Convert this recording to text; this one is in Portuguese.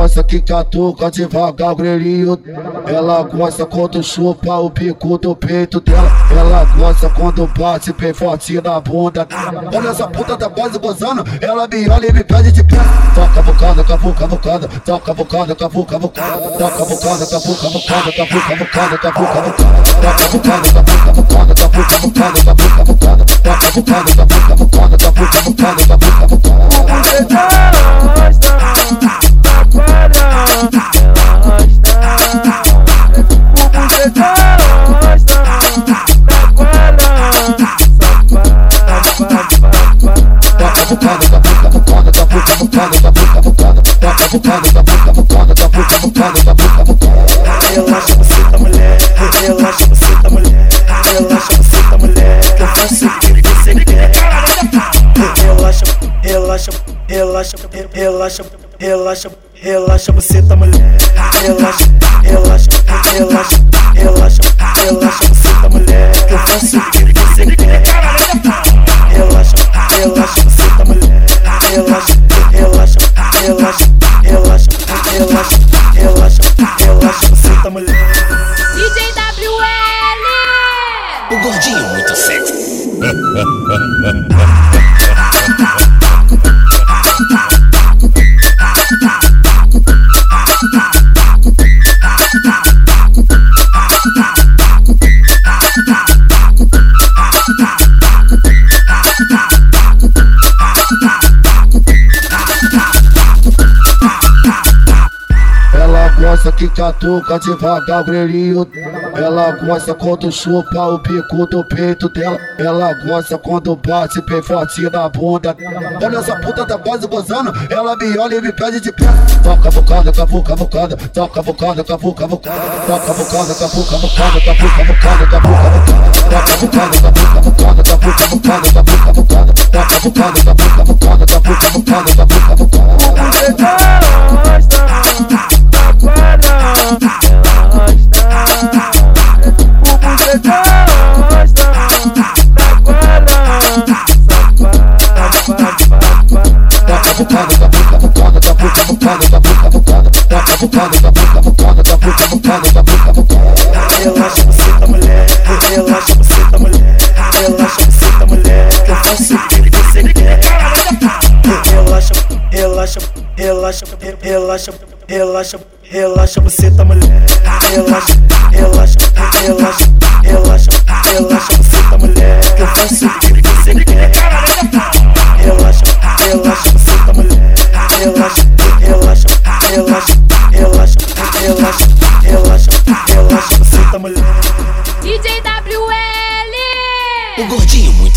gosta que catuca devagar o grelhinho. Ela gosta quando chupa o bico do peito dela. Ela gosta quando bate bem forte na bunda. Olha essa puta tá quase gozando. Ela me olha e me pede de pé. Toca bocada, cavuca, bocada. Toca bocada, cavuca, bocada. Toca bocada, cavuca, bocada. Cavuca, bocada, cavuca, bocada. Toca bocada, cavuca, bocada. Cavuca, bocada, cavuca, bocada. Toca bocada, cavuca, bocada. Cavuca, bocada, cavuca, bocada. Bocada. Cavuca, bocada, cavuca, bocada. Toca a bocada, bocada. Cavuca, bocada, cavuca, bocada. Relaxa você tá mulher, relaxa você tá mulher, relaxa você tá mulher, que eu faço o que você quer. Relaxa, relaxa, relaxa, relaxa, relaxa, relaxa você tá mulher, relaxa, relaxa, relaxa, relaxa, relaxa você tá mulher, O gordinho muito sexy. gosta que catuca devagar o grelhinho. Ela gosta quando chupa o bico do peito dela. Ela gosta quando bate bem forte na bunda. Olha essa puta tá quase gozando. Ela me olha e me pede de pé. Toca bocada, cavuca, bocada. Toca bocada, cavuca, bocada. Toca bocada, cavuca, bocada. Cavuca, bocada, cavuca, bocada. Toca bocada, cavuca, bocada. Cavuca, bocada, cavuca, bocada. Toca bocada, cavuca, bocada. Cavuca, bocada, cavuca, bocada. Toca a bocada, cavuca, bocada. Cavuca, bocada, cavuca, bocada. Toca a bocada, cavuca, bocada. Cavuca, bocada, cavuca, bocada. Relaxa você tá mulher, relaxa você tá mulher, relaxa você tá mulher. Relaxa, relaxa, relaxa, relaxa, relaxa, relaxa você tá mulher, relaxa, relaxa, relaxa, O gordinho muito.